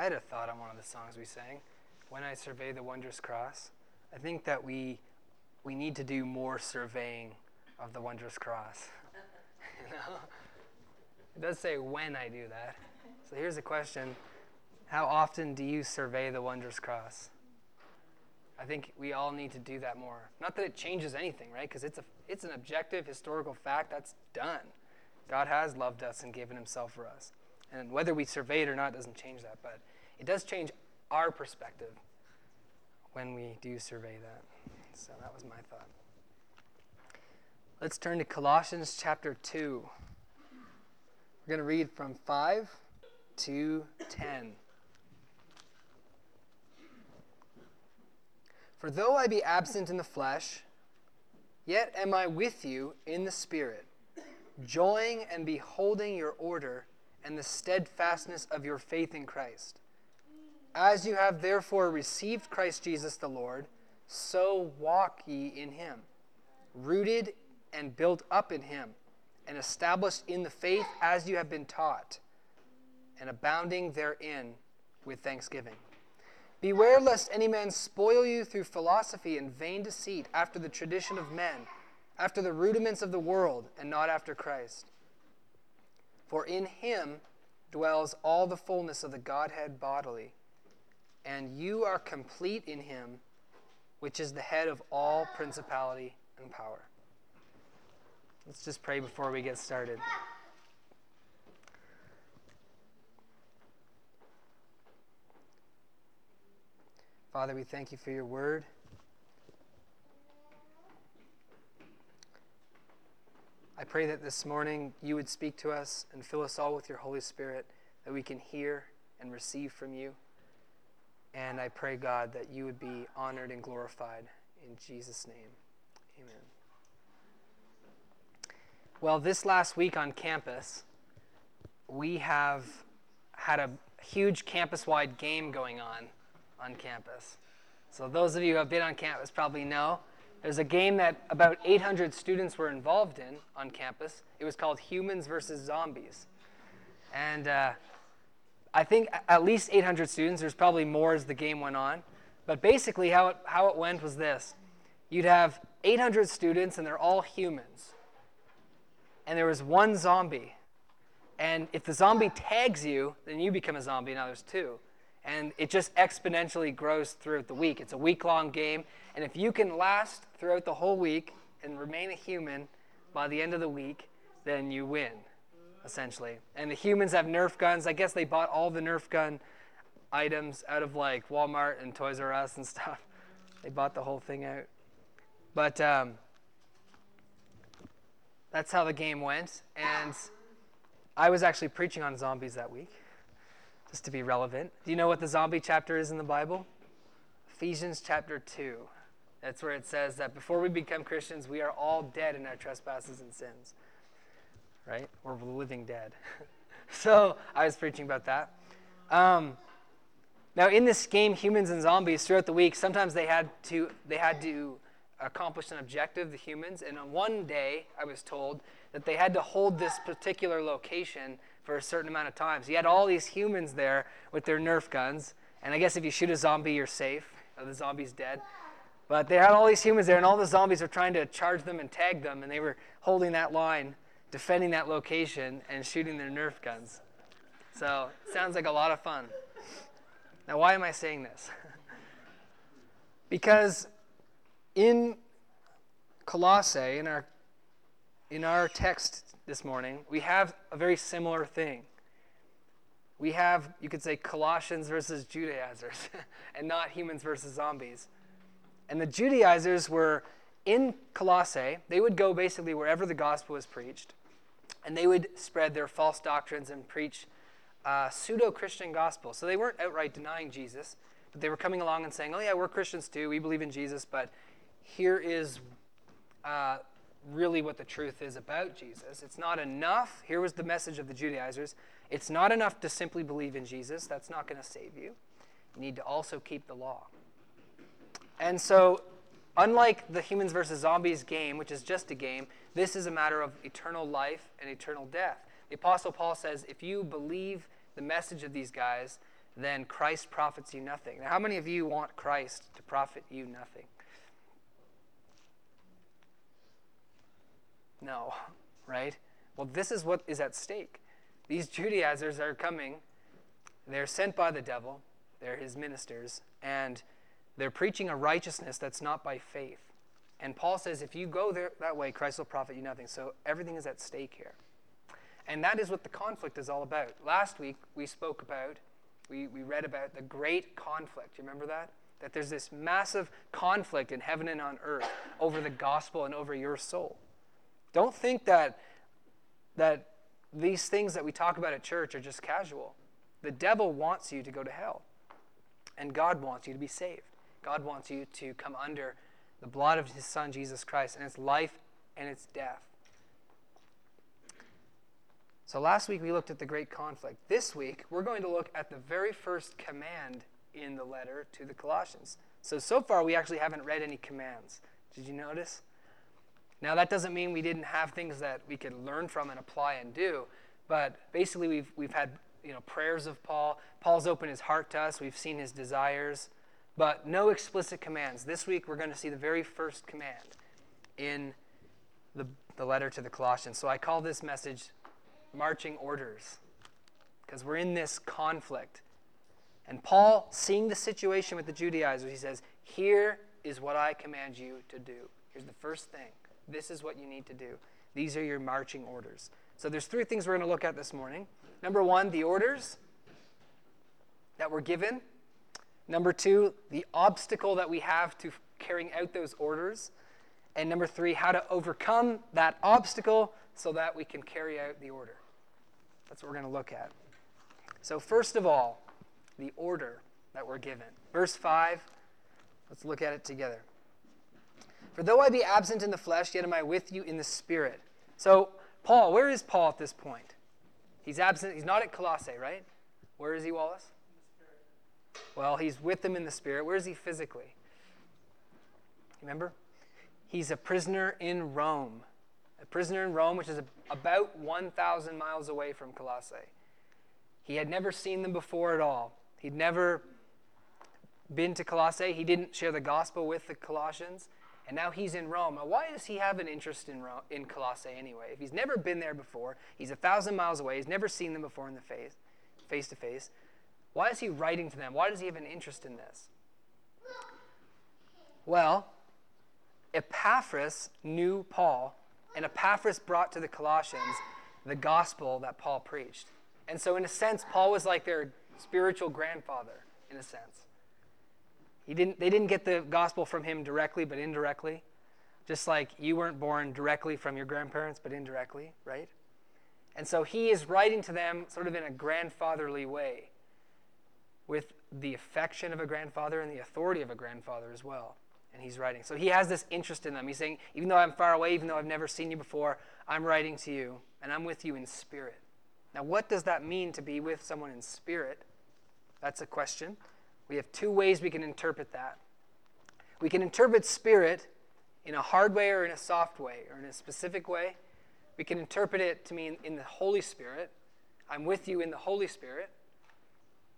I had a thought on one of the songs we sang. When I survey the wondrous cross, I think that we we need to do more surveying of the wondrous cross. you know? It does say when I do that. So here's a question. How often do you survey the wondrous cross? I think we all need to do that more. Not that it changes anything, right? Because it's, a, it's an objective historical fact that's done. God has loved us and given himself for us. And whether we survey it or not doesn't change that, but it does change our perspective when we do survey that. So that was my thought. Let's turn to Colossians chapter 2. We're going to read from 5 to 10. For though I be absent in the flesh, yet am I with you in the Spirit, joying and beholding your order and the steadfastness of your faith in Christ. As you have therefore received Christ Jesus the Lord, so walk ye in him, rooted and built up in him, and established in the faith as you have been taught, and abounding therein with thanksgiving. Beware lest any man spoil you through philosophy and vain deceit, after the tradition of men, after the rudiments of the world, and not after Christ. For in him dwells all the fullness of the Godhead bodily, and you are complete in him, which is the head of all principality and power. Let's just pray before we get started. Father, we thank you for your word. I pray that this morning you would speak to us and fill us all with your Holy Spirit, that we can hear and receive from you. And I pray, God, that you would be honored and glorified in Jesus' name. Amen. Well, this last week on campus, we have had a huge campus wide game going on on campus. So, those of you who have been on campus probably know there's a game that about 800 students were involved in on campus. It was called Humans versus Zombies. And uh, I think at least 800 students, there's probably more as the game went on. But basically, how it, how it went was this you'd have 800 students, and they're all humans. And there was one zombie. And if the zombie tags you, then you become a zombie. Now there's two and it just exponentially grows throughout the week. It's a week long game, and if you can last throughout the whole week and remain a human by the end of the week, then you win, essentially. And the humans have Nerf guns. I guess they bought all the Nerf gun items out of like Walmart and Toys R Us and stuff. They bought the whole thing out. But um, that's how the game went. And I was actually preaching on zombies that week just to be relevant. Do you know what the zombie chapter is in the Bible? Ephesians chapter 2. That's where it says that before we become Christians, we are all dead in our trespasses and sins. Right? We're living dead. so I was preaching about that. Um, now, in this game, humans and zombies, throughout the week, sometimes they had to they had to accomplish an objective, the humans. And on one day, I was told that they had to hold this particular location for a certain amount of time. So you had all these humans there with their Nerf guns. And I guess if you shoot a zombie, you're safe. The zombie's dead. But they had all these humans there, and all the zombies were trying to charge them and tag them, and they were holding that line, defending that location, and shooting their Nerf guns. So sounds like a lot of fun. Now, why am I saying this? because in Colossae, in our in our text this morning, we have a very similar thing. We have, you could say, Colossians versus Judaizers, and not humans versus zombies. And the Judaizers were in Colossae, they would go basically wherever the gospel was preached, and they would spread their false doctrines and preach uh, pseudo Christian gospel. So they weren't outright denying Jesus, but they were coming along and saying, oh, yeah, we're Christians too, we believe in Jesus, but here is uh, really what the truth is about Jesus. It's not enough. Here was the message of the Judaizers. It's not enough to simply believe in Jesus. That's not going to save you. You need to also keep the law. And so, unlike the humans versus zombies game, which is just a game, this is a matter of eternal life and eternal death. The Apostle Paul says if you believe the message of these guys, then Christ profits you nothing. Now, how many of you want Christ to profit you nothing? No, right? Well, this is what is at stake. These Judaizers are coming, they're sent by the devil, they're his ministers, and they're preaching a righteousness that's not by faith. And Paul says, if you go there, that way, Christ will profit you nothing. So everything is at stake here. And that is what the conflict is all about. Last week, we spoke about, we, we read about the great conflict. You remember that? That there's this massive conflict in heaven and on earth over the gospel and over your soul. Don't think that, that these things that we talk about at church are just casual. The devil wants you to go to hell, and God wants you to be saved. God wants you to come under the blood of his son, Jesus Christ, and its life and its death. So last week we looked at the great conflict. This week we're going to look at the very first command in the letter to the Colossians. So, so far we actually haven't read any commands. Did you notice? Now, that doesn't mean we didn't have things that we could learn from and apply and do, but basically, we've, we've had you know, prayers of Paul. Paul's opened his heart to us, we've seen his desires, but no explicit commands. This week, we're going to see the very first command in the, the letter to the Colossians. So I call this message Marching Orders, because we're in this conflict. And Paul, seeing the situation with the Judaizers, he says, Here is what I command you to do. Here's the first thing this is what you need to do. These are your marching orders. So there's three things we're going to look at this morning. Number one, the orders that were given. Number two, the obstacle that we have to carrying out those orders. And number three, how to overcome that obstacle so that we can carry out the order. That's what we're going to look at. So, first of all, the order that we're given. Verse 5, let's look at it together. For though I be absent in the flesh, yet am I with you in the spirit. So, Paul, where is Paul at this point? He's absent. He's not at Colossae, right? Where is he, Wallace? Well, he's with them in the spirit. Where is he physically? Remember? He's a prisoner in Rome. A prisoner in Rome, which is about 1,000 miles away from Colossae. He had never seen them before at all. He'd never been to Colossae. He didn't share the gospel with the Colossians and now he's in Rome. Now, why does he have an interest in, Rome, in Colossae anyway? If he's never been there before, he's a thousand miles away, he's never seen them before in the face, face to face. Why is he writing to them? Why does he have an interest in this? Well, Epaphras knew Paul, and Epaphras brought to the Colossians the gospel that Paul preached. And so, in a sense, Paul was like their spiritual grandfather, in a sense. He didn't, they didn't get the gospel from him directly, but indirectly. Just like you weren't born directly from your grandparents, but indirectly, right? And so he is writing to them sort of in a grandfatherly way, with the affection of a grandfather and the authority of a grandfather as well. And he's writing. So he has this interest in them. He's saying, even though I'm far away, even though I've never seen you before, I'm writing to you, and I'm with you in spirit. Now, what does that mean to be with someone in spirit? That's a question. We have two ways we can interpret that. We can interpret spirit in a hard way or in a soft way or in a specific way. We can interpret it to mean in the Holy Spirit. I'm with you in the Holy Spirit.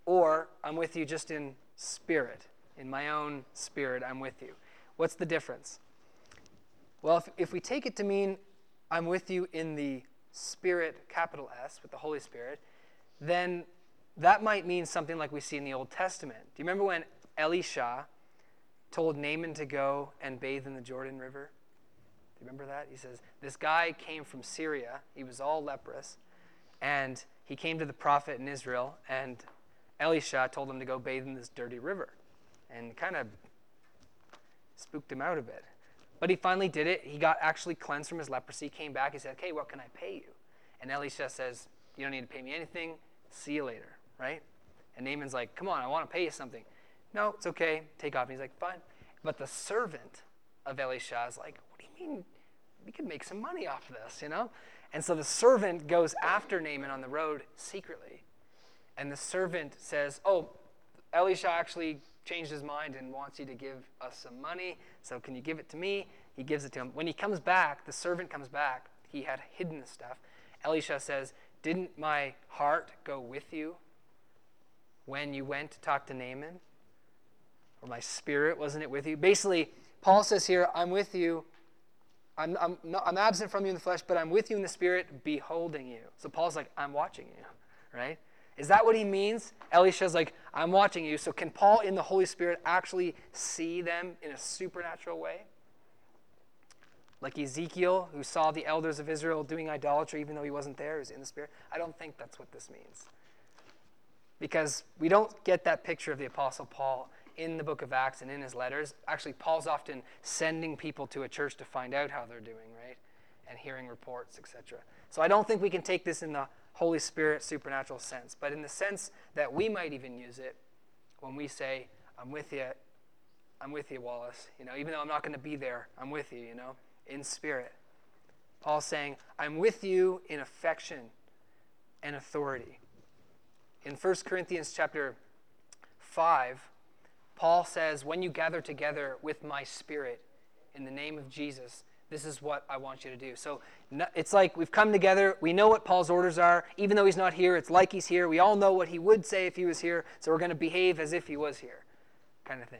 Or I'm with you just in spirit. In my own spirit, I'm with you. What's the difference? Well, if, if we take it to mean I'm with you in the Spirit, capital S, with the Holy Spirit, then that might mean something like we see in the Old Testament. Do you remember when Elisha told Naaman to go and bathe in the Jordan River? Do you remember that? He says, This guy came from Syria. He was all leprous. And he came to the prophet in Israel, and Elisha told him to go bathe in this dirty river. And kind of spooked him out a bit. But he finally did it. He got actually cleansed from his leprosy, came back. He said, Okay, what can I pay you? And Elisha says, You don't need to pay me anything. See you later right? And Naaman's like, come on, I want to pay you something. No, it's okay. Take off. And he's like, fine. But the servant of Elisha is like, what do you mean? We could make some money off of this, you know? And so the servant goes after Naaman on the road secretly. And the servant says, oh, Elisha actually changed his mind and wants you to give us some money. So can you give it to me? He gives it to him. When he comes back, the servant comes back. He had hidden the stuff. Elisha says, Didn't my heart go with you when you went to talk to Naaman? Or my spirit, wasn't it with you? Basically, Paul says here, I'm with you. I'm, I'm, not, I'm absent from you in the flesh, but I'm with you in the spirit, beholding you. So Paul's like, I'm watching you, right? Is that what he means? Elisha's like, I'm watching you. So can Paul in the Holy Spirit actually see them in a supernatural way? Like Ezekiel, who saw the elders of Israel doing idolatry even though he wasn't there, was in the Spirit? I don't think that's what this means. Because we don't get that picture of the Apostle Paul in the book of Acts and in his letters. Actually, Paul's often sending people to a church to find out how they're doing, right? And hearing reports, etc. So I don't think we can take this in the Holy Spirit supernatural sense, but in the sense that we might even use it when we say, I'm with you, I'm with you, Wallace. You know, even though I'm not going to be there, I'm with you, you know in spirit. Paul's saying, I'm with you in affection and authority. In 1 Corinthians chapter 5, Paul says, When you gather together with my spirit in the name of Jesus, this is what I want you to do. So it's like we've come together. We know what Paul's orders are. Even though he's not here, it's like he's here. We all know what he would say if he was here. So we're going to behave as if he was here, kind of thing.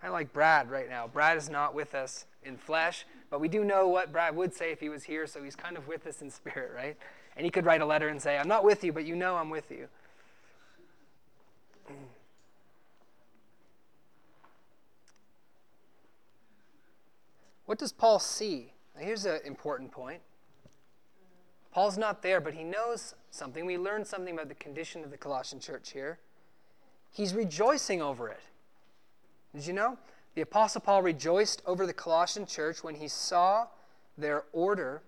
Kind of like Brad right now. Brad is not with us in flesh, but we do know what Brad would say if he was here, so he's kind of with us in spirit, right? And he could write a letter and say, I'm not with you, but you know I'm with you. What does Paul see? Now, here's an important point. Paul's not there, but he knows something. We learned something about the condition of the Colossian church here. He's rejoicing over it. Did you know? The Apostle Paul rejoiced over the Colossian church when he saw their order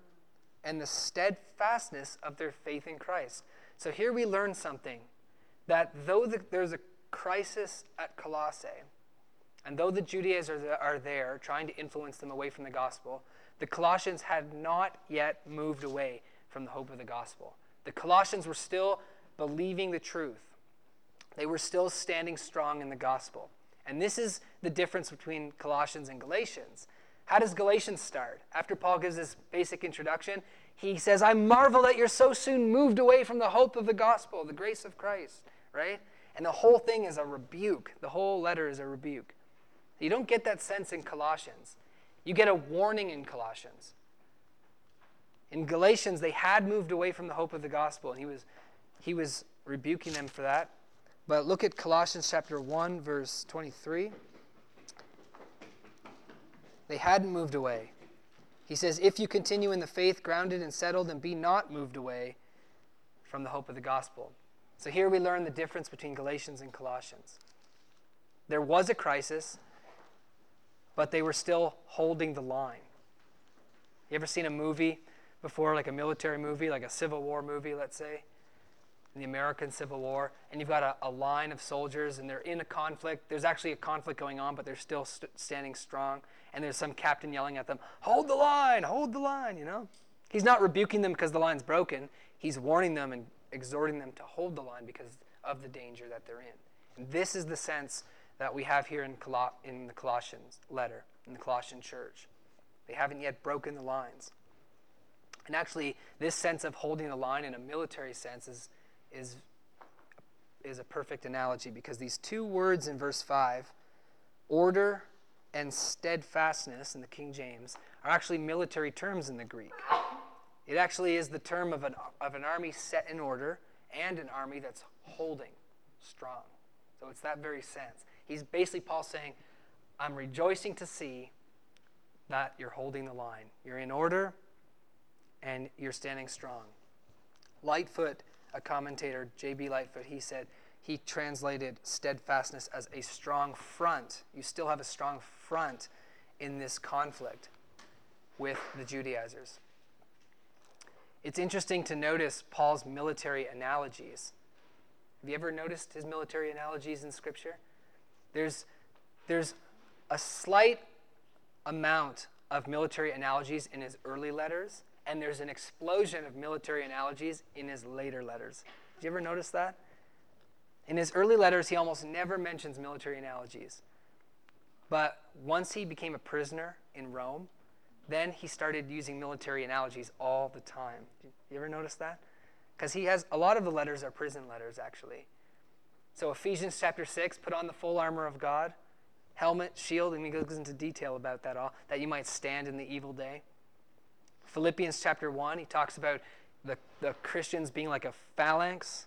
and the steadfastness of their faith in Christ. So here we learn something that though the, there's a crisis at Colossae, and though the Judaizers are there trying to influence them away from the gospel, the Colossians had not yet moved away from the hope of the gospel. The Colossians were still believing the truth, they were still standing strong in the gospel. And this is the difference between Colossians and Galatians. How does Galatians start? After Paul gives this basic introduction, he says, I marvel that you're so soon moved away from the hope of the gospel, the grace of Christ, right? And the whole thing is a rebuke. The whole letter is a rebuke. You don't get that sense in Colossians. You get a warning in Colossians. In Galatians, they had moved away from the hope of the gospel, and he was, he was rebuking them for that. But look at Colossians chapter 1, verse 23. They hadn't moved away. He says, If you continue in the faith, grounded and settled, and be not moved away from the hope of the gospel. So here we learn the difference between Galatians and Colossians. There was a crisis, but they were still holding the line. You ever seen a movie before, like a military movie, like a Civil War movie, let's say? in the American Civil War, and you've got a, a, line of soldiers, and they're in a conflict. There's actually a conflict going on, but they're still st- standing strong. And there's some captain yelling at them, "Hold the line! Hold the line!" You know, he's not rebuking them because the line's broken. He's warning them and exhorting them to hold the line because of the danger that they're in. And this is the sense that we have here in, Col- in the Colossians letter, in the Colossian church. They haven't yet broken the lines. And actually, this sense of holding the line in a military sense is is, is a perfect analogy because these two words in verse 5, order and steadfastness in the King James, are actually military terms in the Greek. It actually is the term of an, of an army set in order and an army that's holding strong. So it's that very sense. He's basically, Paul saying, I'm rejoicing to see that you're holding the line. You're in order and you're standing strong. Lightfoot a commentator, J.B. Lightfoot, he said he translated steadfastness as a strong front. You still have a strong front in this conflict with the Judaizers. It's interesting to notice Paul's military analogies. Have you ever noticed his military analogies in Scripture? There's, there's a slight amount of military analogies in his early letters, and there's an explosion of military analogies in his later letters. Did you ever notice that? In his early letters, he almost never mentions military analogies. But once he became a prisoner in Rome, then he started using military analogies all the time. Did you ever notice that? because he has a lot of the letters are prison letters, actually. So, Ephesians chapter 6, put on the full armor of God, helmet, shield, and he goes into detail about that all, that you might stand in the evil day. Philippians chapter 1, he talks about the, the Christians being like a phalanx,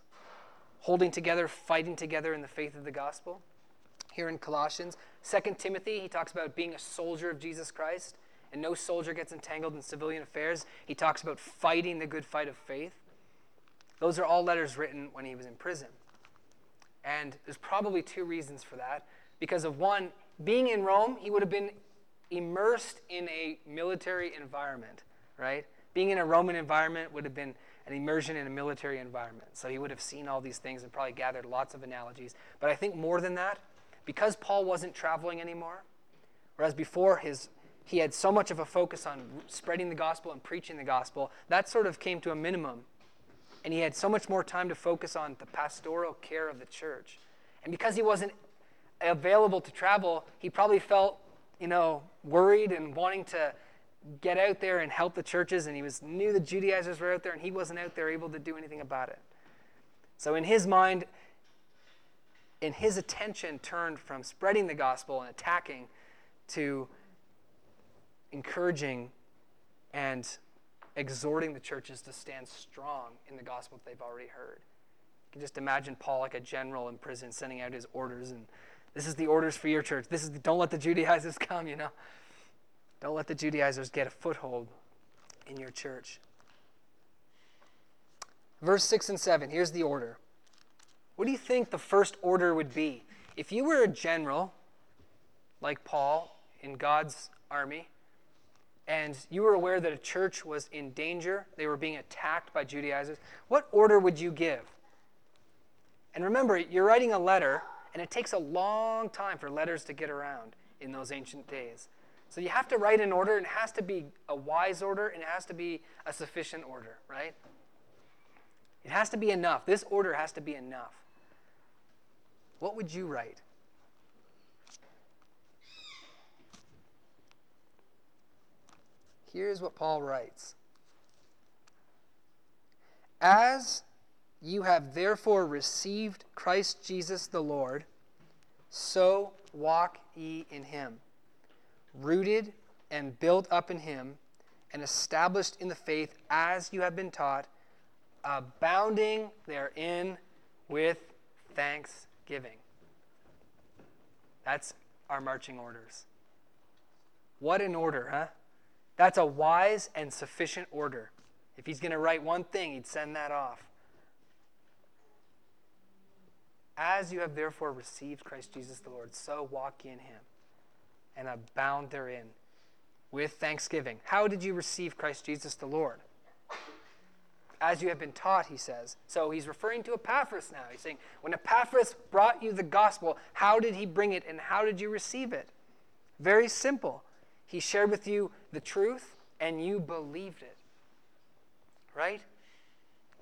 holding together, fighting together in the faith of the gospel. Here in Colossians, 2 Timothy, he talks about being a soldier of Jesus Christ, and no soldier gets entangled in civilian affairs. He talks about fighting the good fight of faith. Those are all letters written when he was in prison. And there's probably two reasons for that. Because of one, being in Rome, he would have been immersed in a military environment, right? Being in a Roman environment would have been an immersion in a military environment. So he would have seen all these things and probably gathered lots of analogies. But I think more than that, because Paul wasn't traveling anymore, whereas before his he had so much of a focus on spreading the gospel and preaching the gospel, that sort of came to a minimum. And he had so much more time to focus on the pastoral care of the church. And because he wasn't available to travel, he probably felt, you know, worried and wanting to get out there and help the churches. And he was knew the Judaizers were out there, and he wasn't out there able to do anything about it. So in his mind, in his attention turned from spreading the gospel and attacking to encouraging and exhorting the churches to stand strong in the gospel that they've already heard. You can just imagine Paul like a general in prison sending out his orders and this is the orders for your church. This is the, don't let the Judaizers come, you know. Don't let the Judaizers get a foothold in your church. Verse 6 and 7, here's the order. What do you think the first order would be? If you were a general, like Paul, in God's army, and you were aware that a church was in danger, they were being attacked by Judaizers, what order would you give? And remember, you're writing a letter, and it takes a long time for letters to get around in those ancient days. So you have to write an order, and it has to be a wise order, and it has to be a sufficient order, right? It has to be enough. This order has to be enough. What would you write? Here's what Paul writes As you have therefore received Christ Jesus the Lord, so walk ye in him, rooted and built up in him, and established in the faith as you have been taught, abounding therein with thanksgiving. That's our marching orders. What an order, huh? That's a wise and sufficient order. If he's going to write one thing, he'd send that off. As you have therefore received Christ Jesus the Lord, so walk in him and abound therein with thanksgiving. How did you receive Christ Jesus the Lord? As you have been taught, he says. So he's referring to Epaphras now. He's saying, when Epaphras brought you the gospel, how did he bring it and how did you receive it? Very simple. He shared with you the truth and you believed it. Right?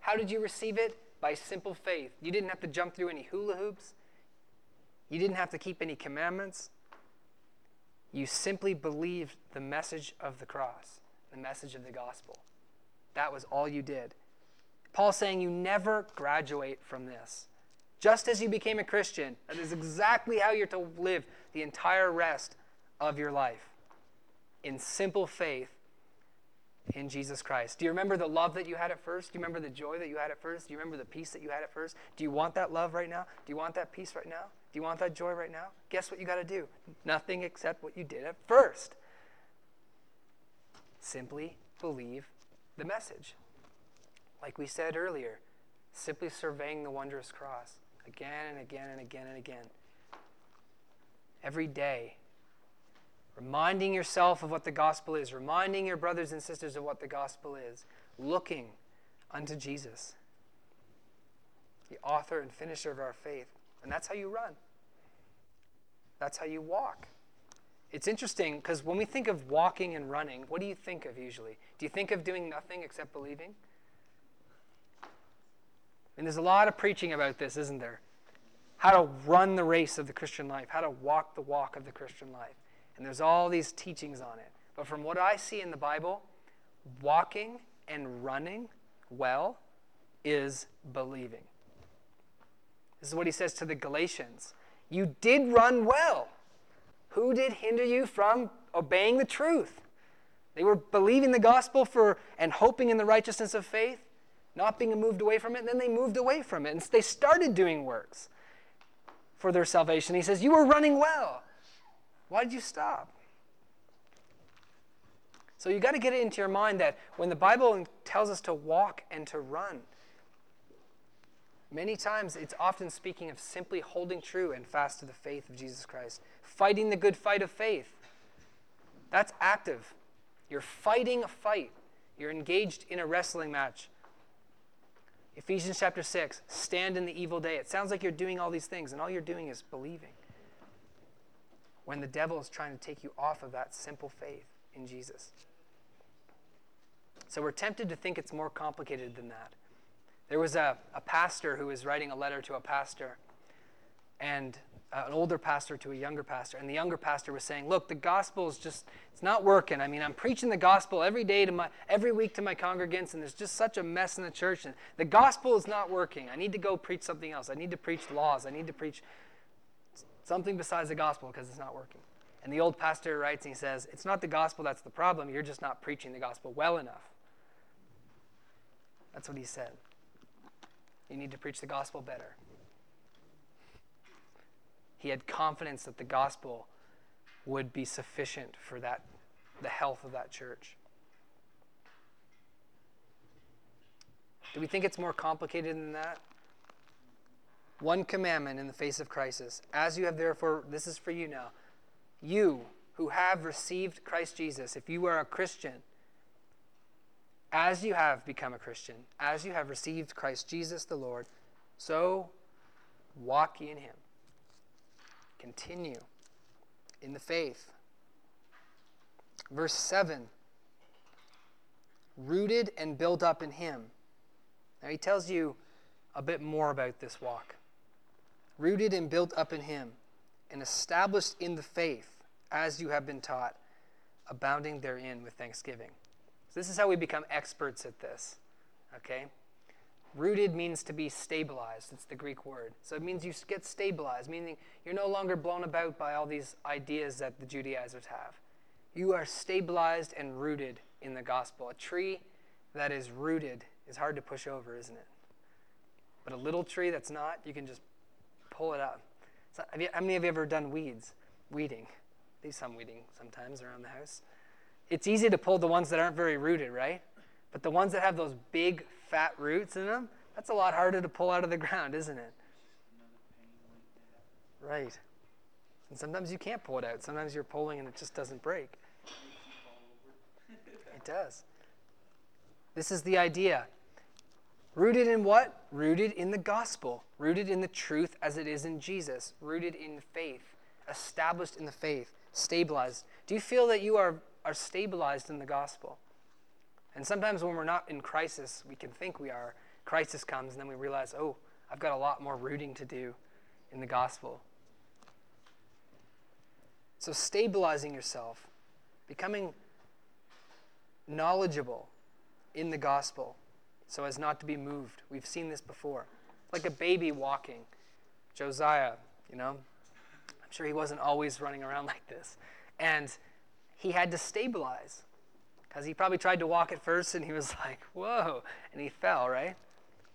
How did you receive it? By simple faith. You didn't have to jump through any hula hoops. You didn't have to keep any commandments. You simply believed the message of the cross, the message of the gospel. That was all you did. Paul's saying you never graduate from this. Just as you became a Christian, that is exactly how you're to live the entire rest of your life in simple faith in Jesus Christ. Do you remember the love that you had at first? Do you remember the joy that you had at first? Do you remember the peace that you had at first? Do you want that love right now? Do you want that peace right now? Do you want that joy right now? Guess what you got to do? Nothing except what you did at first. Simply believe the message. Like we said earlier, simply surveying the wondrous cross again and again and again and again. Every day, reminding yourself of what the gospel is, reminding your brothers and sisters of what the gospel is, looking unto Jesus, the author and finisher of our faith. And that's how you run, that's how you walk. It's interesting because when we think of walking and running, what do you think of usually? Do you think of doing nothing except believing? And there's a lot of preaching about this, isn't there? How to run the race of the Christian life, how to walk the walk of the Christian life. And there's all these teachings on it. But from what I see in the Bible, walking and running well is believing. This is what he says to the Galatians. You did run well. Who did hinder you from obeying the truth? They were believing the gospel for and hoping in the righteousness of faith, not being moved away from it, and then they moved away from it. And they started doing works for their salvation. He says, You were running well. Why did you stop? So you got to get it into your mind that when the Bible tells us to walk and to run, many times it's often speaking of simply holding true and fast to the faith of Jesus Christ, fighting the good fight of faith. That's active. You're fighting a fight. You're engaged in a wrestling match. Ephesians chapter 6, stand in the evil day. It sounds like you're doing all these things, and all you're doing is believing. When the devil is trying to take you off of that simple faith in Jesus. So we're tempted to think it's more complicated than that. There was a, a pastor who was writing a letter to a pastor, and uh, an older pastor to a younger pastor, and the younger pastor was saying, "Look, the gospel is just it's not working. I mean, I'm preaching the gospel every day to my every week to my congregants, and there's just such a mess in the church, and the gospel is not working. I need to go preach something else. I need to preach laws. I need to preach something besides the gospel because it's not working." And the old pastor writes and he says, "It's not the gospel that's the problem. You're just not preaching the gospel well enough." That's what he said. You need to preach the gospel better. He had confidence that the gospel would be sufficient for that the health of that church. Do we think it's more complicated than that? One commandment in the face of crisis. As you have therefore, this is for you now. You who have received Christ Jesus, if you are a Christian, as you have become a Christian, as you have received Christ Jesus the Lord, so walk in him. Continue in the faith. Verse 7 rooted and built up in him. Now he tells you a bit more about this walk. Rooted and built up in him, and established in the faith as you have been taught, abounding therein with thanksgiving. So this is how we become experts at this. Okay? Rooted means to be stabilized. It's the Greek word. So it means you get stabilized, meaning you're no longer blown about by all these ideas that the Judaizers have. You are stabilized and rooted in the gospel. A tree that is rooted is hard to push over, isn't it? But a little tree that's not, you can just pull it up. So, you, how many of you ever done weeds? Weeding. Do some weeding sometimes around the house it's easy to pull the ones that aren't very rooted, right? But the ones that have those big fat roots in them, that's a lot harder to pull out of the ground, isn't it? Right. And sometimes you can't pull it out. Sometimes you're pulling and it just doesn't break. It does. This is the idea. Rooted in what? Rooted in the gospel. Rooted in the truth as it is in Jesus. Rooted in faith. Established in the faith. Stabilized. Do you feel that you are are stabilized in the gospel. And sometimes when we're not in crisis, we can think we are. Crisis comes, and then we realize, oh, I've got a lot more rooting to do in the gospel. So, stabilizing yourself, becoming knowledgeable in the gospel so as not to be moved. We've seen this before. Like a baby walking. Josiah, you know, I'm sure he wasn't always running around like this. And he had to stabilize because he probably tried to walk at first and he was like, whoa, and he fell, right?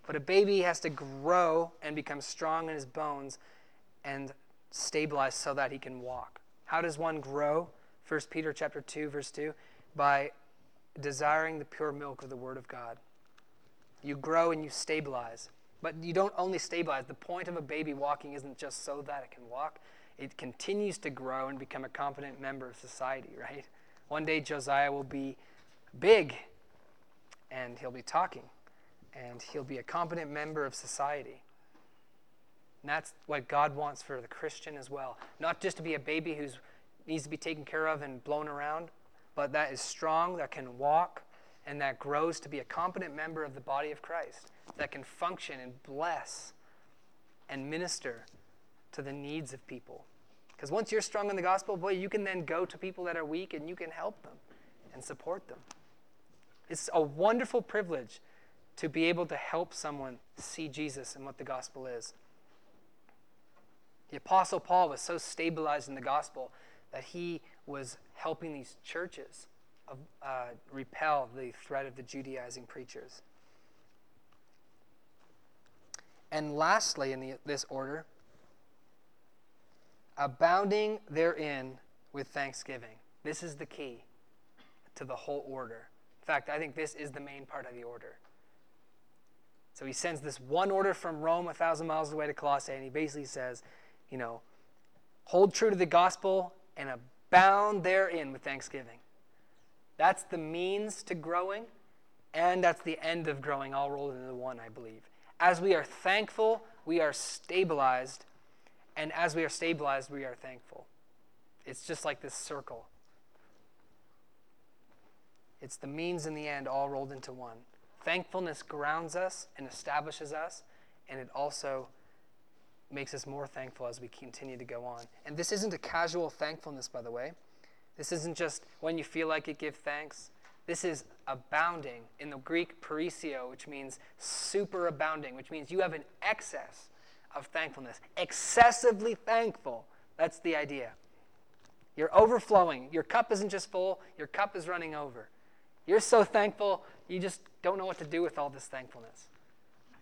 But a baby has to grow and become strong in his bones and stabilize so that he can walk. How does one grow? 1 Peter chapter 2 verse 2 by desiring the pure milk of the word of God. You grow and you stabilize. But you don't only stabilize. The point of a baby walking isn't just so that it can walk it continues to grow and become a competent member of society, right? One day Josiah will be big and he'll be talking and he'll be a competent member of society. And that's what God wants for the Christian as well. Not just to be a baby who needs to be taken care of and blown around, but that is strong, that can walk, and that grows to be a competent member of the body of Christ, that can function and bless and minister to the needs of people. Because once you're strong in the gospel, boy, you can then go to people that are weak and you can help them and support them. It's a wonderful privilege to be able to help someone see Jesus and what the gospel is. The Apostle Paul was so stabilized in the gospel that he was helping these churches uh, repel the threat of the Judaizing preachers. And lastly, in the, this order, abounding therein with thanksgiving. This is the key to the whole order. In fact, I think this is the main part of the order. So he sends this one order from Rome, a thousand miles away to Colossae, and he basically says, you know, hold true to the gospel and abound therein with thanksgiving. That's the means to growing, and that's the end of growing, all rolled into one, I believe. As we are thankful, we are stabilized, and as we are stabilized, we are thankful. It's just like this circle. It's the means and the end all rolled into one. Thankfulness grounds us and establishes us, and it also makes us more thankful as we continue to go on. And this isn't a casual thankfulness, by the way. This isn't just when you feel like it, give thanks. This is abounding in the Greek perisseuo, which means super abounding, which means you have an excess of thankfulness. Excessively thankful. That's the idea. You're overflowing. Your cup isn't just full, your cup is running over. You're so thankful, you just don't know what to do with all this thankfulness.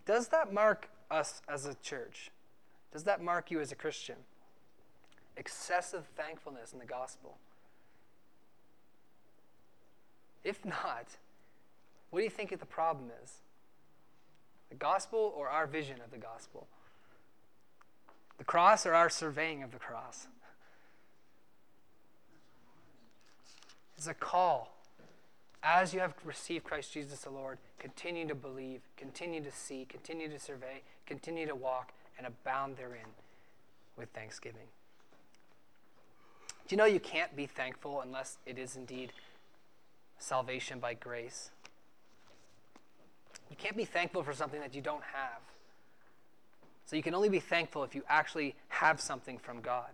Does that mark us as a church? Does that mark you as a Christian? Excessive thankfulness in the gospel. If not, what do you think the problem is? The gospel or our vision of the gospel? The cross or our surveying of the cross? It's a call. As you have received Christ Jesus the Lord, continue to believe, continue to see, continue to survey, continue to walk, and abound therein with thanksgiving. Do you know you can't be thankful unless it is indeed salvation by grace? You can't be thankful for something that you don't have. So you can only be thankful if you actually have something from God.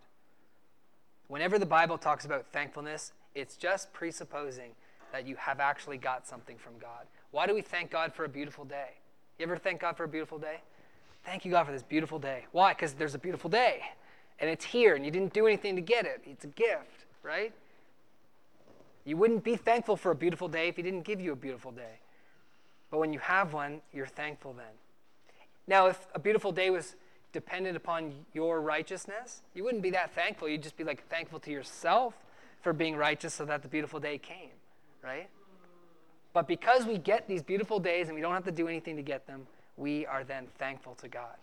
Whenever the Bible talks about thankfulness, it's just presupposing that you have actually got something from God. Why do we thank God for a beautiful day? You ever thank God for a beautiful day? Thank you, God, for this beautiful day. Why? Because there's a beautiful day. And it's here, and you didn't do anything to get it. It's a gift, right? You wouldn't be thankful for a beautiful day if He didn't give you a beautiful day. But when you have one, you're thankful then. Now, if a beautiful day was dependent upon your righteousness, you wouldn't be that thankful. You'd just be like thankful to yourself for being righteous so that the beautiful day came, right? But because we get these beautiful days and we don't have to do anything to get them, we are then thankful to God.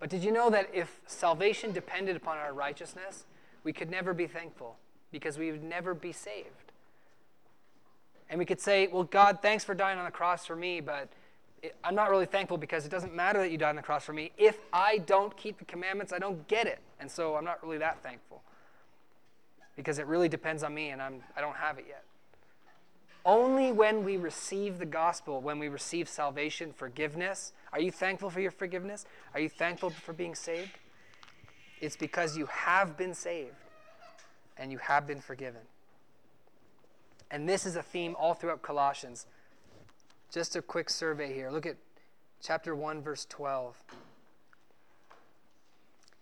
But did you know that if salvation depended upon our righteousness, we could never be thankful because we would never be saved? And we could say, well, God, thanks for dying on the cross for me, but I'm not really thankful because it doesn't matter that you died on the cross for me. If I don't keep the commandments, I don't get it. And so I'm not really that thankful because it really depends on me and I'm, I don't have it yet. Only when we receive the gospel, when we receive salvation, forgiveness, are you thankful for your forgiveness? Are you thankful for being saved? It's because you have been saved and you have been forgiven. And this is a theme all throughout Colossians. Just a quick survey here. Look at chapter 1, verse 12.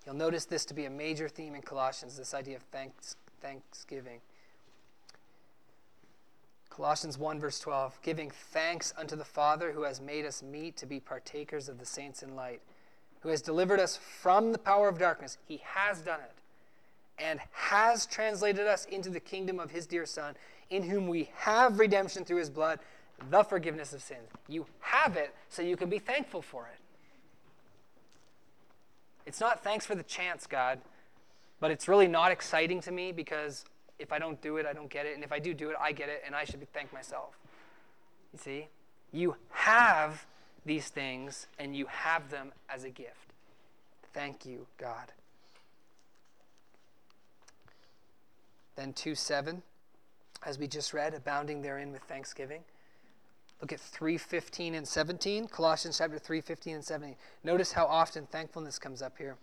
You'll notice this to be a major theme in Colossians this idea of thanks, thanksgiving. Colossians 1, verse 12, giving thanks unto the Father who has made us meet to be partakers of the saints in light, who has delivered us from the power of darkness. He has done it, and has translated us into the kingdom of his dear Son, in whom we have redemption through his blood, the forgiveness of sins. You have it, so you can be thankful for it. It's not thanks for the chance, God, but it's really not exciting to me because if I don't do it, I don't get it. And if I do do it, I get it, and I should thank myself. You see? You have these things, and you have them as a gift. Thank you, God. Then 2 7, as we just read, abounding therein with thanksgiving. Look at 3:15 and 17, Colossians chapter 3:15 and 17. Notice how often thankfulness comes up here.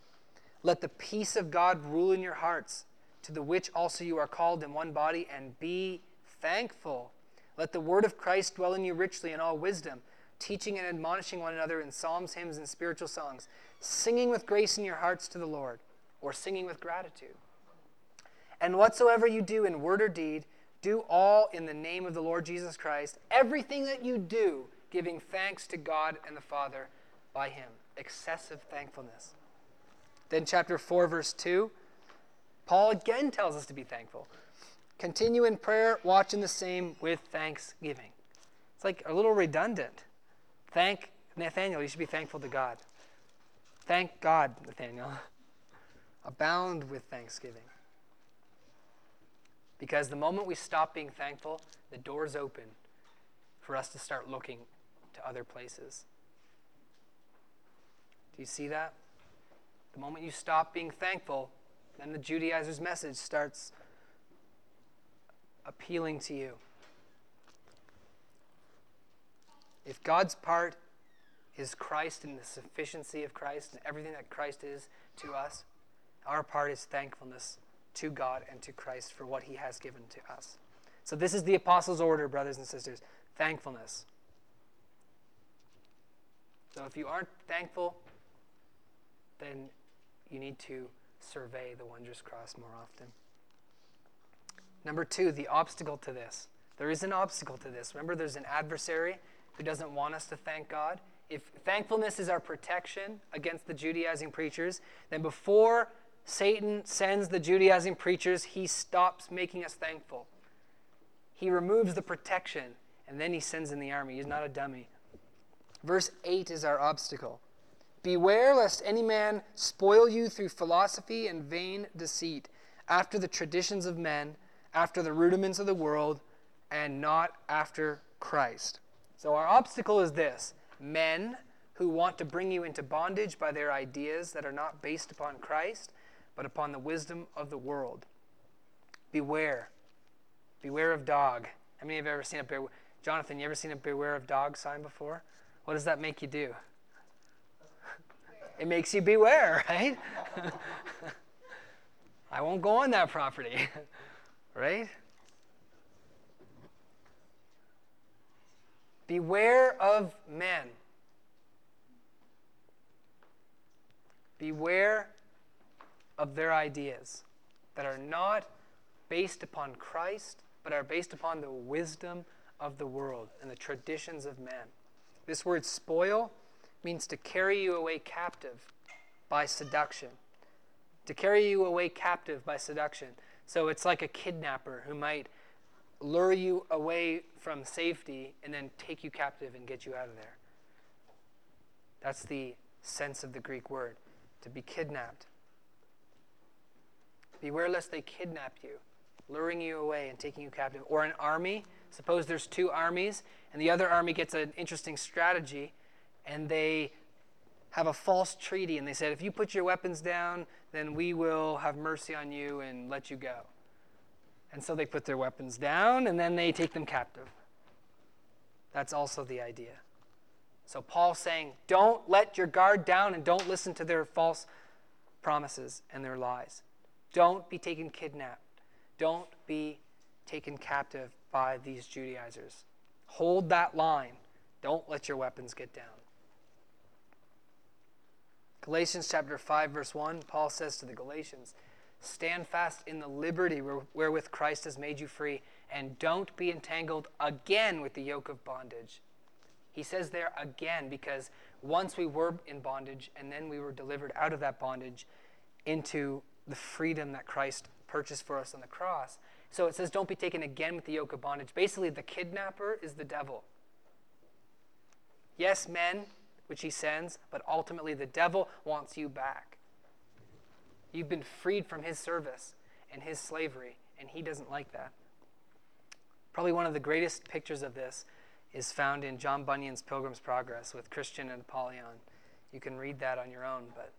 Let the peace of God rule in your hearts to the which also you are called in one body, and be thankful. Let the word of Christ dwell in you richly in all wisdom, teaching and admonishing one another in psalms, hymns, and spiritual songs, singing with grace in your hearts to the Lord, or singing with gratitude. And whatsoever you do in word or deed, do all in the name of the Lord Jesus Christ, everything that you do, giving thanks to God and the Father by him. Excessive thankfulness. Then, chapter 4, verse 2, Paul again tells us to be thankful. Continue in prayer, watching the same with thanksgiving. It's like a little redundant. Thank Nathaniel, you should be thankful to God. Thank God, Nathaniel. Abound with thanksgiving. Because the moment we stop being thankful, the door's open for us to start looking to other places. Do you see that? The moment you stop being thankful, then the Judaizer's message starts appealing to you. If God's part is Christ and the sufficiency of Christ and everything that Christ is to us, our part is thankfulness to God and to Christ for what he has given to us. So, this is the apostles' order, brothers and sisters thankfulness. So, if you aren't thankful, then you need to survey the wondrous cross more often. Number two, the obstacle to this. There is an obstacle to this. Remember, there's an adversary who doesn't want us to thank God. If thankfulness is our protection against the Judaizing preachers, then before Satan sends the Judaizing preachers, he stops making us thankful. He removes the protection, and then he sends in the army. He's not a dummy. Verse 8 is our obstacle. Beware lest any man spoil you through philosophy and vain deceit, after the traditions of men, after the rudiments of the world, and not after Christ. So, our obstacle is this men who want to bring you into bondage by their ideas that are not based upon Christ, but upon the wisdom of the world. Beware. Beware of dog. How many have ever seen a bear? Jonathan, you ever seen a beware of dog sign before? What does that make you do? it makes you beware, right? I won't go on that property, right? Beware of men. Beware of their ideas that are not based upon Christ, but are based upon the wisdom of the world and the traditions of men. This word spoil means to carry you away captive by seduction. To carry you away captive by seduction. So it's like a kidnapper who might lure you away from safety and then take you captive and get you out of there. That's the sense of the Greek word to be kidnapped. Beware lest they kidnap you, luring you away and taking you captive. Or an army. Suppose there's two armies, and the other army gets an interesting strategy, and they have a false treaty, and they said, if you put your weapons down, then we will have mercy on you and let you go. And so they put their weapons down, and then they take them captive. That's also the idea. So Paul's saying, don't let your guard down and don't listen to their false promises and their lies. Don't be taken kidnapped. Don't be taken captive by these Judaizers. Hold that line. Don't let your weapons get down. Galatians chapter 5 verse 1, Paul says to the Galatians, "Stand fast in the liberty wherewith Christ has made you free, and don't be entangled again with the yoke of bondage." He says there again because once we were in bondage and then we were delivered out of that bondage into the freedom that Christ purchased for us on the cross. So it says, don't be taken again with the yoke of bondage. Basically, the kidnapper is the devil. Yes, men, which he sends, but ultimately the devil wants you back. You've been freed from his service and his slavery, and he doesn't like that. Probably one of the greatest pictures of this is found in John Bunyan's Pilgrim's Progress with Christian and Apollyon. You can read that on your own, but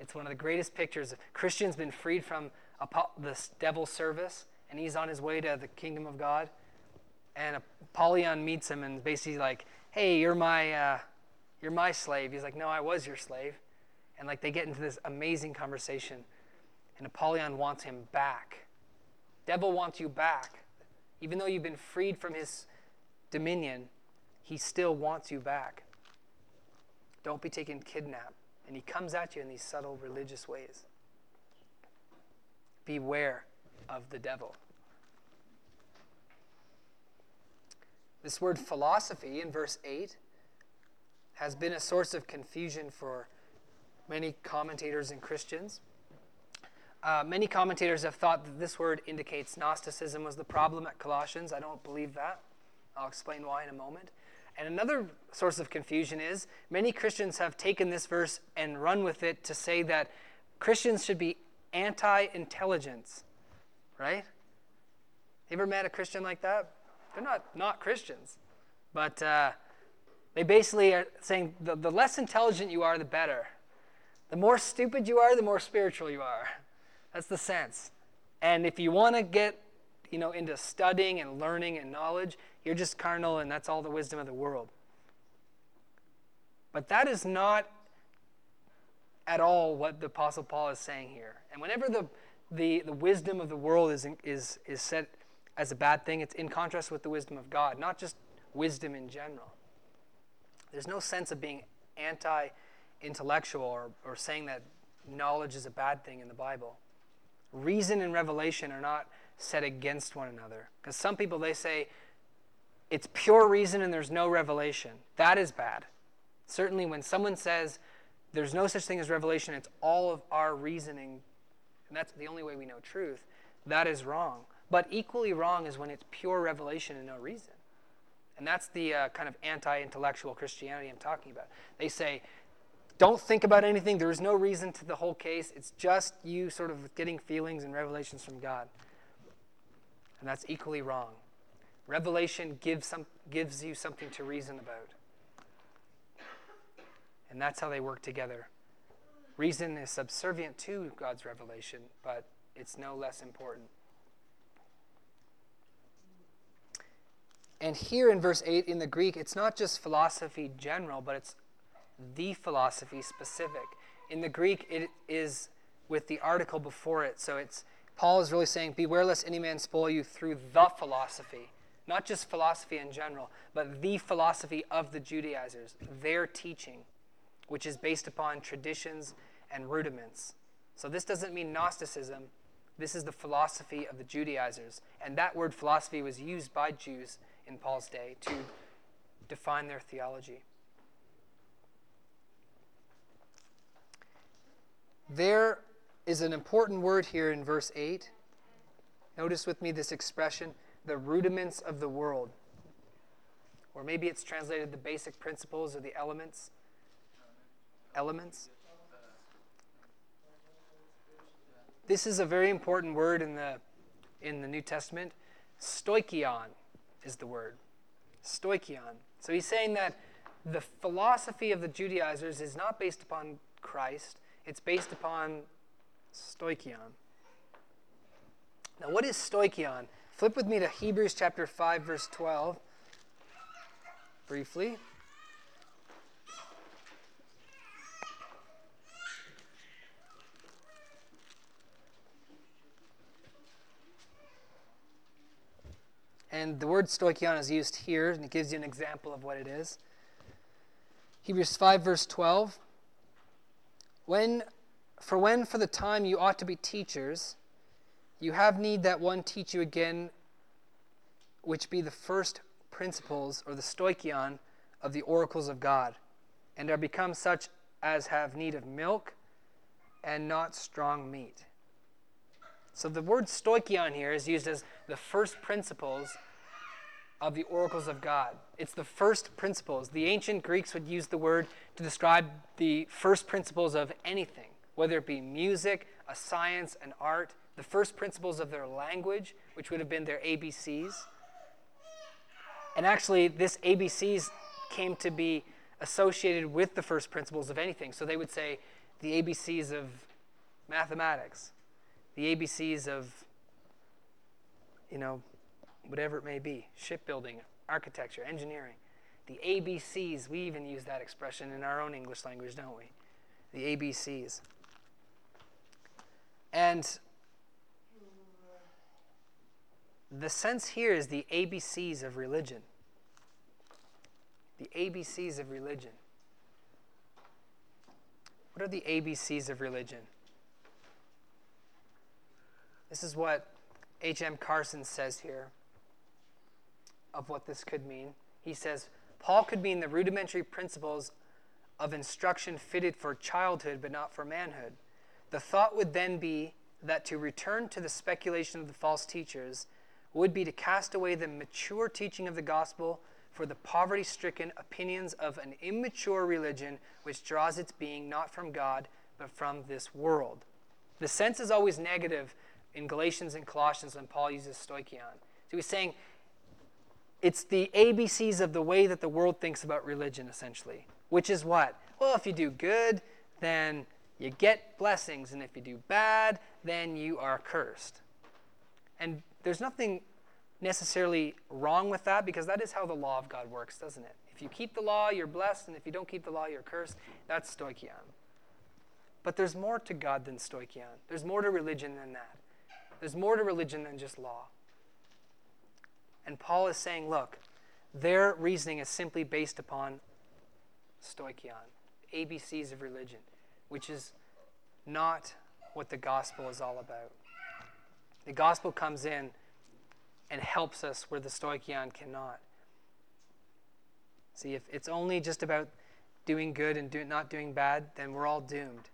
it's one of the greatest pictures. Christian's been freed from this devil's service, and he's on his way to the kingdom of God. And Apollyon meets him and basically like, "Hey, you're my, uh, you're my slave." He's like, "No, I was your slave." And like they get into this amazing conversation, and Apollyon wants him back. Devil wants you back, even though you've been freed from his dominion, he still wants you back. Don't be taken kidnapped. And he comes at you in these subtle religious ways. Beware of the devil. This word philosophy in verse 8 has been a source of confusion for many commentators and Christians. Uh, many commentators have thought that this word indicates Gnosticism was the problem at Colossians. I don't believe that. I'll explain why in a moment. And another source of confusion is many Christians have taken this verse and run with it to say that Christians should be anti intelligence, right? You ever met a Christian like that? They're not not Christians, but uh, they basically are saying the, the less intelligent you are, the better. The more stupid you are, the more spiritual you are. That's the sense. And if you want to get, you know, into studying and learning and knowledge, you're just carnal and that's all the wisdom of the world. But that is not at all what the Apostle Paul is saying here. And whenever the, the, the wisdom of the world is, is, is set as a bad thing, it's in contrast with the wisdom of God, not just wisdom in general. There's no sense of being anti intellectual or, or saying that knowledge is a bad thing in the Bible. Reason and revelation are not set against one another. Because some people, they say, it's pure reason and there's no revelation. That is bad. Certainly, when someone says there's no such thing as revelation, it's all of our reasoning, and that's the only way we know truth, that is wrong. But equally wrong is when it's pure revelation and no reason. And that's the uh, kind of anti intellectual Christianity I'm talking about. They say, don't think about anything. There is no reason to the whole case. It's just you sort of getting feelings and revelations from God. And that's equally wrong. Revelation gives, some, gives you something to reason about. And that's how they work together. Reason is subservient to God's revelation, but it's no less important. And here in verse 8 in the Greek, it's not just philosophy general, but it's the philosophy specific. In the Greek, it is with the article before it. So it's Paul is really saying, Beware lest any man spoil you through the philosophy. Not just philosophy in general, but the philosophy of the Judaizers, their teaching, which is based upon traditions and rudiments. So this doesn't mean Gnosticism. This is the philosophy of the Judaizers. And that word philosophy was used by Jews in Paul's day to define their theology. There is an important word here in verse 8. Notice with me this expression the rudiments of the world. Or maybe it's translated the basic principles or the elements. Elements. This is a very important word in the, in the New Testament. Stoichion is the word. Stoichion. So he's saying that the philosophy of the Judaizers is not based upon Christ, it's based upon stoichion. Now, what is stoichion? Flip with me to Hebrews chapter 5, verse 12, briefly. And the word stoichion is used here, and it gives you an example of what it is. Hebrews 5, verse 12. When, for when for the time you ought to be teachers, you have need that one teach you again, which be the first principles, or the stoichion, of the oracles of God, and are become such as have need of milk and not strong meat. So the word stoichion here is used as the first principles of the oracles of God. It's the first principles. The ancient Greeks would use the word to describe the first principles of anything, whether it be music, a science, an art, the first principles of their language, which would have been their ABCs. And actually, this ABCs came to be associated with the first principles of anything. So they would say the ABCs of mathematics, the ABCs of, you know, whatever it may be shipbuilding, architecture, engineering. The ABCs, we even use that expression in our own English language, don't we? The ABCs. And the sense here is the ABCs of religion. The ABCs of religion. What are the ABCs of religion? This is what H.M. Carson says here of what this could mean. He says, Paul could mean the rudimentary principles of instruction fitted for childhood but not for manhood. The thought would then be that to return to the speculation of the false teachers would be to cast away the mature teaching of the gospel for the poverty stricken opinions of an immature religion which draws its being not from God but from this world. The sense is always negative in Galatians and Colossians when Paul uses stoichion. So he's saying it's the ABCs of the way that the world thinks about religion, essentially. Which is what? Well, if you do good, then you get blessings, and if you do bad, then you are cursed. And there's nothing necessarily wrong with that because that is how the law of God works, doesn't it? If you keep the law, you're blessed, and if you don't keep the law, you're cursed. That's stoichion. But there's more to God than stoichion. There's more to religion than that. There's more to religion than just law. And Paul is saying, look, their reasoning is simply based upon stoichion, ABCs of religion, which is not what the gospel is all about. The gospel comes in and helps us where the stoichion cannot. See, if it's only just about doing good and do, not doing bad, then we're all doomed.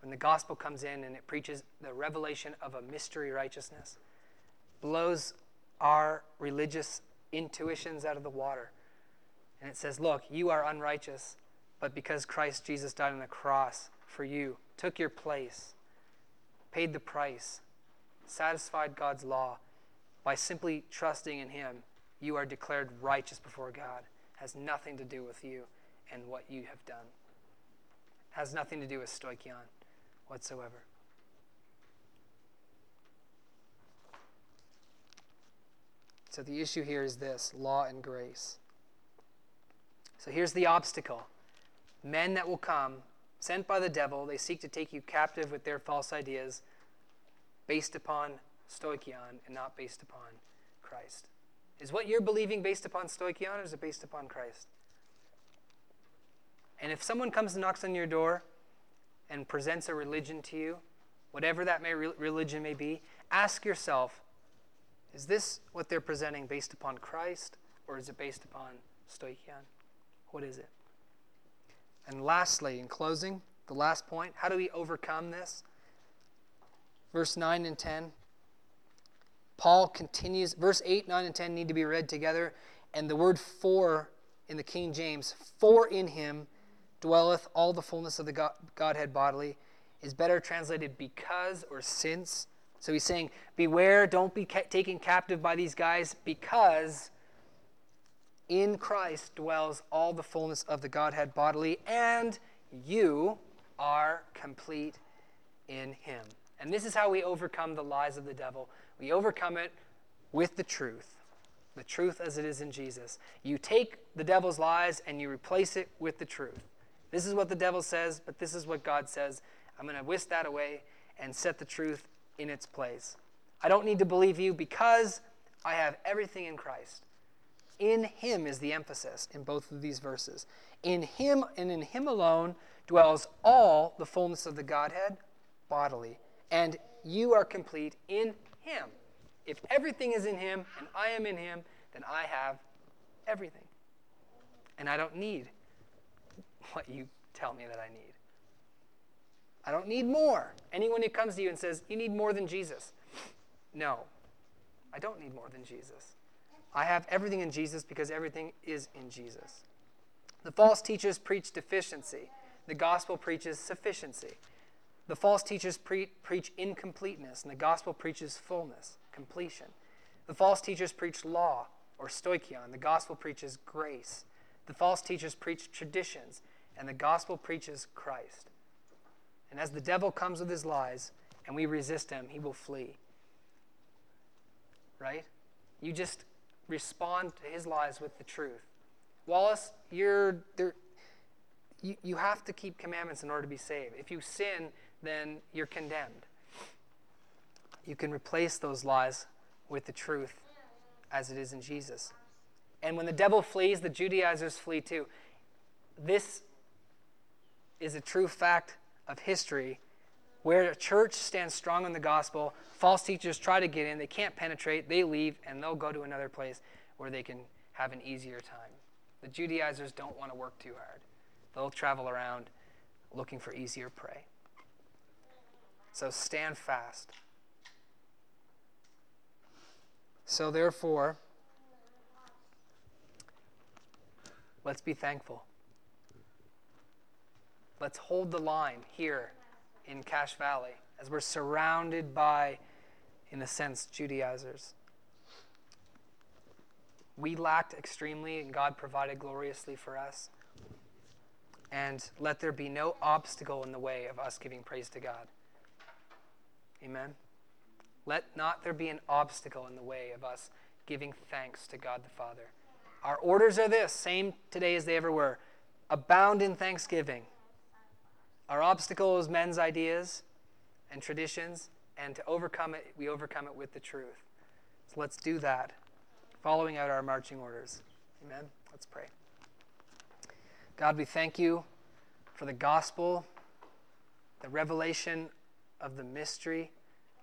When the gospel comes in and it preaches the revelation of a mystery righteousness, blows our religious intuitions out of the water. And it says, Look, you are unrighteous, but because Christ Jesus died on the cross for you, took your place, paid the price, satisfied God's law, by simply trusting in Him, you are declared righteous before God. Has nothing to do with you and what you have done. Has nothing to do with stoichion whatsoever. So the issue here is this law and grace. So here's the obstacle men that will come, sent by the devil, they seek to take you captive with their false ideas based upon stoichion and not based upon Christ. Is what you're believing based upon stoichion or is it based upon Christ? And if someone comes and knocks on your door and presents a religion to you, whatever that may religion may be, ask yourself, is this what they're presenting based upon Christ or is it based upon stoichion? What is it? And lastly, in closing, the last point, how do we overcome this? Verse 9 and 10. Paul continues, verse 8, 9, and 10 need to be read together. And the word for in the King James, for in him dwelleth all the fullness of the Godhead bodily, is better translated because or since. So he's saying, Beware, don't be ca- taken captive by these guys, because in Christ dwells all the fullness of the Godhead bodily, and you are complete in him. And this is how we overcome the lies of the devil. We overcome it with the truth, the truth as it is in Jesus. You take the devil's lies and you replace it with the truth. This is what the devil says, but this is what God says. I'm going to whisk that away and set the truth in its place. I don't need to believe you because I have everything in Christ. In Him is the emphasis in both of these verses. In Him and in Him alone dwells all the fullness of the Godhead bodily. And you are complete in Him. If everything is in Him and I am in Him, then I have everything. And I don't need what you tell me that I need. I don't need more. Anyone who comes to you and says, You need more than Jesus. No, I don't need more than Jesus. I have everything in Jesus because everything is in Jesus. The false teachers preach deficiency, the gospel preaches sufficiency. The false teachers pre- preach incompleteness, and the gospel preaches fullness, completion. The false teachers preach law or stoichion, the gospel preaches grace. The false teachers preach traditions, and the gospel preaches Christ. And as the devil comes with his lies and we resist him, he will flee. Right? You just respond to his lies with the truth. Wallace, you're there. You, you have to keep commandments in order to be saved. If you sin, then you're condemned. You can replace those lies with the truth as it is in Jesus. And when the devil flees, the Judaizers flee too. This is a true fact of history where a church stands strong in the gospel, false teachers try to get in, they can't penetrate, they leave, and they'll go to another place where they can have an easier time. The Judaizers don't want to work too hard, they'll travel around looking for easier prey. So stand fast. So, therefore, let's be thankful. Let's hold the line here in Cache Valley as we're surrounded by, in a sense, Judaizers. We lacked extremely, and God provided gloriously for us. And let there be no obstacle in the way of us giving praise to God. Amen. Let not there be an obstacle in the way of us giving thanks to God the Father. Our orders are this same today as they ever were abound in thanksgiving. Our obstacle is men's ideas and traditions, and to overcome it, we overcome it with the truth. So let's do that, following out our marching orders. Amen. Let's pray. God, we thank you for the gospel, the revelation of the mystery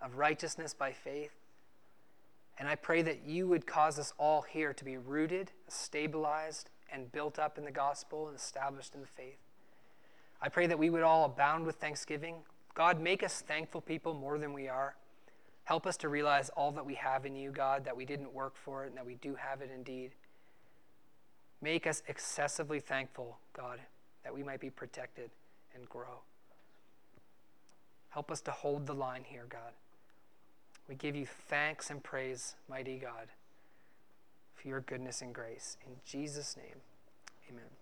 of righteousness by faith. And I pray that you would cause us all here to be rooted, stabilized, and built up in the gospel and established in the faith. I pray that we would all abound with thanksgiving. God, make us thankful people more than we are. Help us to realize all that we have in you, God, that we didn't work for it and that we do have it indeed. Make us excessively thankful, God, that we might be protected and grow. Help us to hold the line here, God. We give you thanks and praise, mighty God, for your goodness and grace. In Jesus' name, amen.